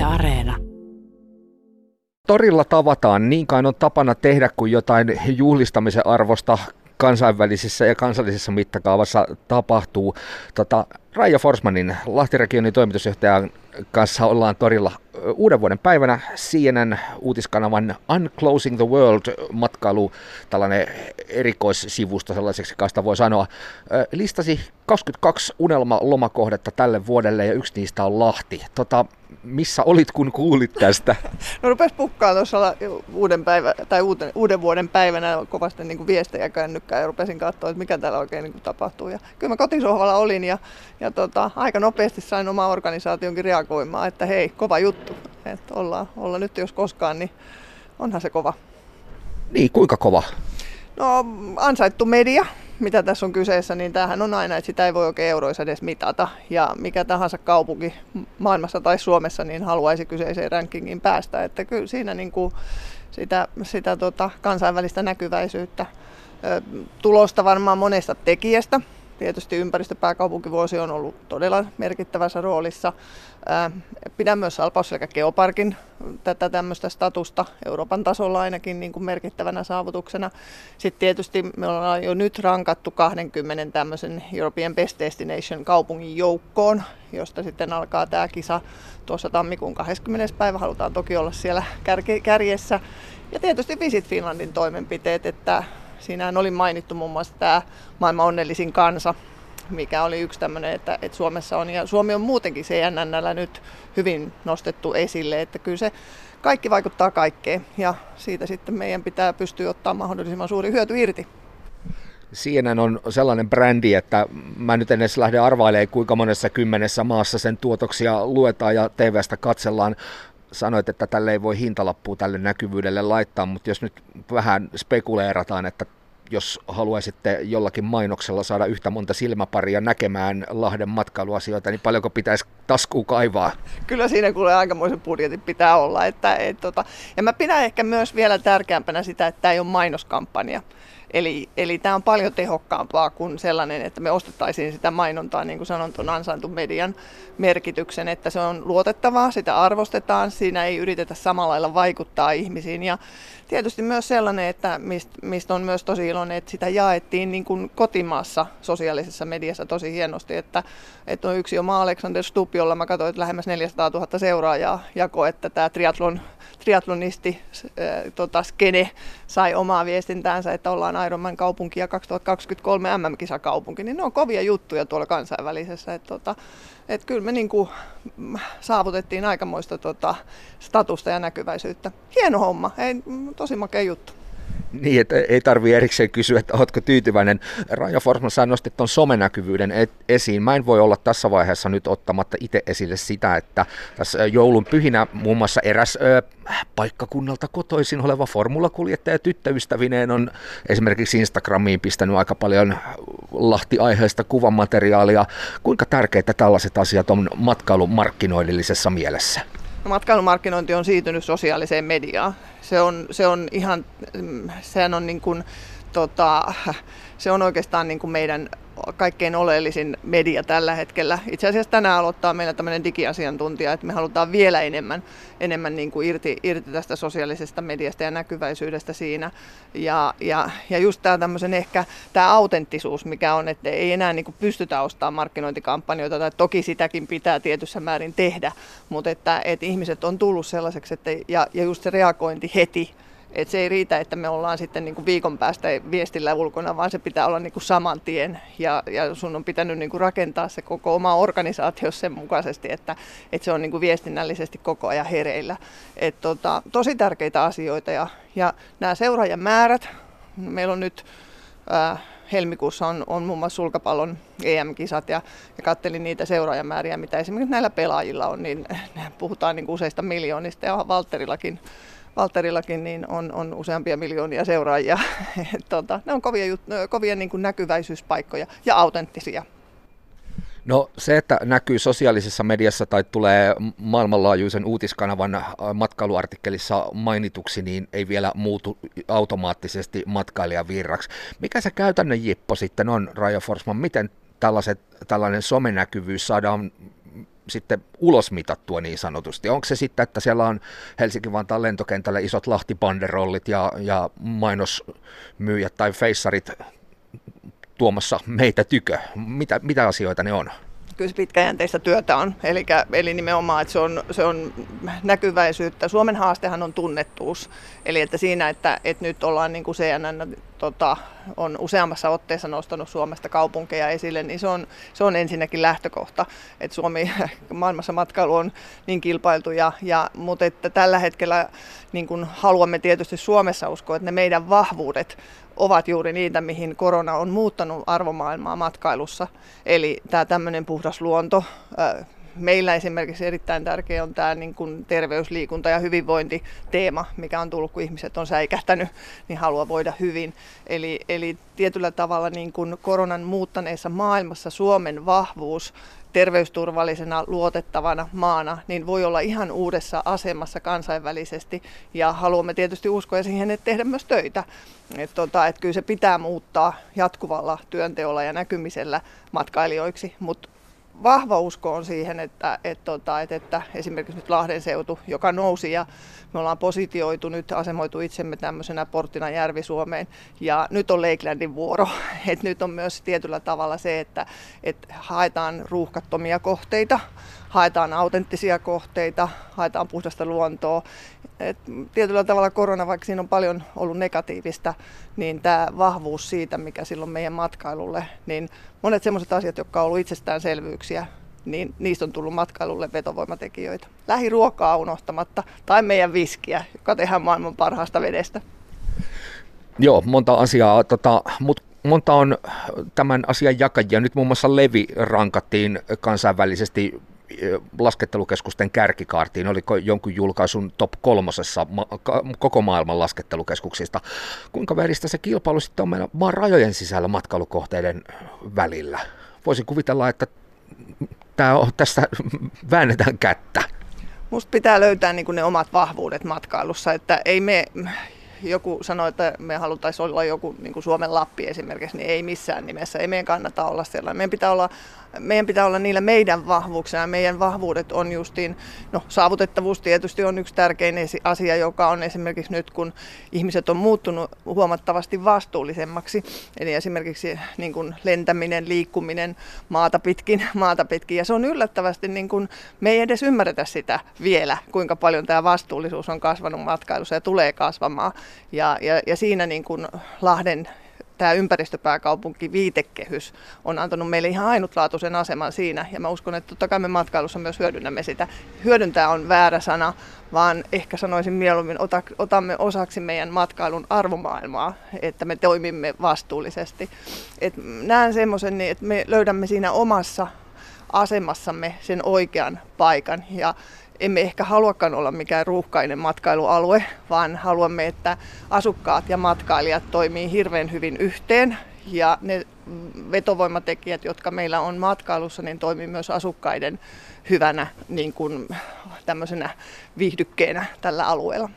Yle Areena. Torilla tavataan, niin kai on tapana tehdä, kun jotain juhlistamisen arvosta kansainvälisessä ja kansallisessa mittakaavassa tapahtuu. Tota, Raija Forsmanin, Lahtiregionin toimitusjohtajan kanssa ollaan torilla uuden vuoden päivänä CNN uutiskanavan Unclosing the World matkailu, tällainen erikoissivusto sellaiseksi kanssa voi sanoa, listasi 22 unelma-lomakohdetta tälle vuodelle ja yksi niistä on Lahti. Tota, missä olit, kun kuulit tästä? No rupes pukkaa tuossa uuden, päivä, tai uuden, uuden vuoden päivänä kovasti niin kuin viestejä kännykkää ja rupesin katsoa, että mikä täällä oikein niin kuin tapahtuu. Ja kyllä mä kotisohvalla olin ja, ja tota, aika nopeasti sain oma organisaationkin reagoimaan, että hei, kova juttu. Että ollaan, ollaan nyt jos koskaan, niin onhan se kova. Niin, kuinka kova? No ansaittu media, mitä tässä on kyseessä, niin tämähän on aina, että sitä ei voi oikein euroissa edes mitata. Ja mikä tahansa kaupunki maailmassa tai Suomessa niin haluaisi kyseiseen rankingin päästä. Että kyllä siinä niin kuin sitä, sitä tota kansainvälistä näkyväisyyttä tulosta varmaan monesta tekijästä. Tietysti ympäristöpääkaupunkivuosi on ollut todella merkittävässä roolissa. Pidän myös Salpausselkä Geoparkin tätä tämmöistä statusta Euroopan tasolla ainakin niin kuin merkittävänä saavutuksena. Sitten tietysti me ollaan jo nyt rankattu 20 tämmöisen European Best Destination kaupungin joukkoon, josta sitten alkaa tämä kisa tuossa tammikuun 20. päivä. Halutaan toki olla siellä kärjessä. Ja tietysti Visit Finlandin toimenpiteet, että Siinähän oli mainittu muun muassa tämä maailman onnellisin kansa, mikä oli yksi tämmöinen, että, että Suomessa on, ja Suomi on muutenkin CNNllä nyt hyvin nostettu esille, että kyllä se kaikki vaikuttaa kaikkeen, ja siitä sitten meidän pitää pystyä ottaa mahdollisimman suuri hyöty irti. CNN on sellainen brändi, että mä nyt en edes lähde arvailemaan, kuinka monessa kymmenessä maassa sen tuotoksia luetaan ja TVstä katsellaan sanoit, että tälle ei voi hintalappua tälle näkyvyydelle laittaa, mutta jos nyt vähän spekuleerataan, että jos haluaisitte jollakin mainoksella saada yhtä monta silmäparia näkemään Lahden matkailuasioita, niin paljonko pitäisi taskuun kaivaa? Kyllä siinä kuulee aikamoisen budjetin pitää olla. Että, et, tota, ja mä pidän ehkä myös vielä tärkeämpänä sitä, että tämä ei ole mainoskampanja. Eli, eli tämä on paljon tehokkaampaa kuin sellainen, että me ostettaisiin sitä mainontaa, niin kuin sanon tuon ansaintun median merkityksen, että se on luotettavaa, sitä arvostetaan, siinä ei yritetä samalla lailla vaikuttaa ihmisiin. Ja tietysti myös sellainen, että mistä mist on myös tosi iloinen, että sitä jaettiin niin kuin kotimaassa sosiaalisessa mediassa tosi hienosti, että, että on yksi oma Alexander Stubb, jolla mä katsoin, että lähemmäs 400 000 seuraajaa jako, että tämä triathlon triatlonisti äh, tota, skene sai omaa viestintäänsä, että ollaan Ironman kaupunki ja 2023 MM-kisakaupunki, niin ne on kovia juttuja tuolla kansainvälisessä. Että tota, et kyllä me niinku saavutettiin aikamoista tota, statusta ja näkyväisyyttä. Hieno homma, ei, tosi makea juttu. Niin, että ei tarvitse erikseen kysyä, että oletko tyytyväinen. Raja Forsman, sä nostit tuon somenäkyvyyden esiin. Mä en voi olla tässä vaiheessa nyt ottamatta itse esille sitä, että tässä joulun pyhinä muun muassa eräs ö, paikkakunnalta kotoisin oleva formulakuljettaja tyttöystävineen on esimerkiksi Instagramiin pistänyt aika paljon Lahti-aiheista kuvamateriaalia. Kuinka tärkeitä tällaiset asiat on matkailun markkinoillisessa mielessä? No, matkailumarkkinointi on siirtynyt sosiaaliseen mediaan. Se on, se on ihan, sehän on niin kuin, tota, se on oikeastaan niin kuin meidän kaikkein oleellisin media tällä hetkellä. Itse asiassa tänään aloittaa meillä tämmöinen digiasiantuntija, että me halutaan vielä enemmän, enemmän niin kuin irti, irti tästä sosiaalisesta mediasta ja näkyväisyydestä siinä. Ja, ja, ja just tämä tämmöisen ehkä tämä autenttisuus, mikä on, että ei enää niin kuin pystytä ostamaan markkinointikampanjoita, tai toki sitäkin pitää tietyssä määrin tehdä, mutta että, että ihmiset on tullut sellaiseksi, että, ja, ja just se reagointi heti, et se ei riitä, että me ollaan sitten niin kuin viikon päästä viestillä ulkona, vaan se pitää olla niin kuin saman tien. Ja, ja sun on pitänyt niin kuin rakentaa se koko oma organisaatio sen mukaisesti, että, että se on niin kuin viestinnällisesti koko ajan hereillä. Et tota, tosi tärkeitä asioita. Ja, ja nämä seuraajamäärät, meillä on nyt... Ää, helmikuussa on, on muun muassa sulkapallon EM-kisat ja, ja kattelin niitä seuraajamääriä, mitä esimerkiksi näillä pelaajilla on, niin puhutaan niin kuin useista miljoonista ja Valterillakin Valterillakin niin on, on useampia miljoonia seuraajia. tota, ne on kovia, kovia niin kuin näkyväisyyspaikkoja ja autenttisia. No se, että näkyy sosiaalisessa mediassa tai tulee maailmanlaajuisen uutiskanavan äh, matkailuartikkelissa mainituksi, niin ei vielä muutu automaattisesti matkailijavirraksi. Mikä se käytännön jippo sitten on, Raja Forsman? Miten tällaiset, tällainen somenäkyvyys saadaan sitten ulosmitattua niin sanotusti? Onko se sitten, että siellä on Helsinki-Vantaan lentokentällä isot lahtipanderollit ja, ja mainosmyyjät tai feissarit tuomassa meitä tykö? Mitä, mitä asioita ne on? kyllä pitkäjänteistä työtä on. Eli, eli nimenomaan, että se on, se on näkyväisyyttä. Suomen haastehan on tunnettuus. Eli että siinä, että, että nyt ollaan niin kuin CNN tota, on useammassa otteessa nostanut Suomesta kaupunkeja esille, niin se on, se on ensinnäkin lähtökohta. Että Suomi maailmassa matkailu on niin kilpailtu, ja, ja, mutta että tällä hetkellä niin kuin haluamme tietysti Suomessa uskoa, että ne meidän vahvuudet ovat juuri niitä, mihin korona on muuttanut arvomaailmaa matkailussa. Eli tämä tämmöinen puhdas luonto, meillä esimerkiksi erittäin tärkeä on tämä niin kuin terveysliikunta ja hyvinvointiteema, mikä on tullut, kun ihmiset on säikähtänyt, niin haluaa voida hyvin. Eli, eli tietyllä tavalla niin kuin koronan muuttaneessa maailmassa Suomen vahvuus terveysturvallisena, luotettavana maana, niin voi olla ihan uudessa asemassa kansainvälisesti. Ja haluamme tietysti uskoa siihen, että tehdä myös töitä. Että tota, et kyllä se pitää muuttaa jatkuvalla työnteolla ja näkymisellä matkailijoiksi, mutta vahva usko on siihen, että, että, tota, että, että esimerkiksi nyt Lahden seutu, joka nousi ja me ollaan positioitu nyt, asemoitu itsemme tämmöisenä porttina Järvi-Suomeen ja nyt on Lakelandin vuoro. Et nyt on myös tietyllä tavalla se, että, että haetaan ruuhkattomia kohteita, haetaan autenttisia kohteita, haetaan puhdasta luontoa. Et tietyllä tavalla korona, vaikka siinä on paljon ollut negatiivista, niin tämä vahvuus siitä, mikä silloin meidän matkailulle, niin monet sellaiset asiat, jotka on ollut itsestäänselvyyksiä, niin niistä on tullut matkailulle vetovoimatekijöitä. Lähiruokaa unohtamatta, tai meidän viskiä, joka tehdään maailman parhaasta vedestä. Joo, monta asiaa, tota, mutta monta on tämän asian jakajia. Nyt muun muassa Levi rankattiin kansainvälisesti laskettelukeskusten kärkikaartiin, oliko jonkun julkaisun top kolmosessa koko maailman laskettelukeskuksista. Kuinka veristä se kilpailu sitten on meidän maan rajojen sisällä matkailukohteiden välillä? Voisin kuvitella, että tää on, tässä väännetään kättä. Musta pitää löytää niin ne omat vahvuudet matkailussa, että ei me joku sanoi, että me haluttaisiin olla joku niin kuin Suomen Lappi esimerkiksi, niin ei missään nimessä. Ei meidän kannata olla sellainen. Meidän pitää olla, meidän pitää olla niillä meidän vahvuuksilla. Meidän vahvuudet on justiin, no saavutettavuus tietysti on yksi tärkein asia, joka on esimerkiksi nyt, kun ihmiset on muuttunut huomattavasti vastuullisemmaksi. Eli esimerkiksi niin kuin lentäminen, liikkuminen maata pitkin, maata pitkin. Ja se on yllättävästi, niin kuin, me ei edes ymmärretä sitä vielä, kuinka paljon tämä vastuullisuus on kasvanut matkailussa ja tulee kasvamaan. Ja, ja, ja siinä niin kuin Lahden tämä ympäristöpääkaupunki viitekehys on antanut meille ihan ainutlaatuisen aseman siinä. Ja mä uskon, että totta kai me matkailussa myös hyödynnämme sitä. Hyödyntää on väärä sana, vaan ehkä sanoisin mieluummin, otamme osaksi meidän matkailun arvomaailmaa, että me toimimme vastuullisesti. Et näen semmoisen, niin, että me löydämme siinä omassa asemassamme sen oikean paikan. Ja emme ehkä haluakaan olla mikään ruuhkainen matkailualue, vaan haluamme, että asukkaat ja matkailijat toimii hirveän hyvin yhteen ja ne vetovoimatekijät, jotka meillä on matkailussa, niin toimii myös asukkaiden hyvänä niin kuin tämmöisenä viihdykkeenä tällä alueella.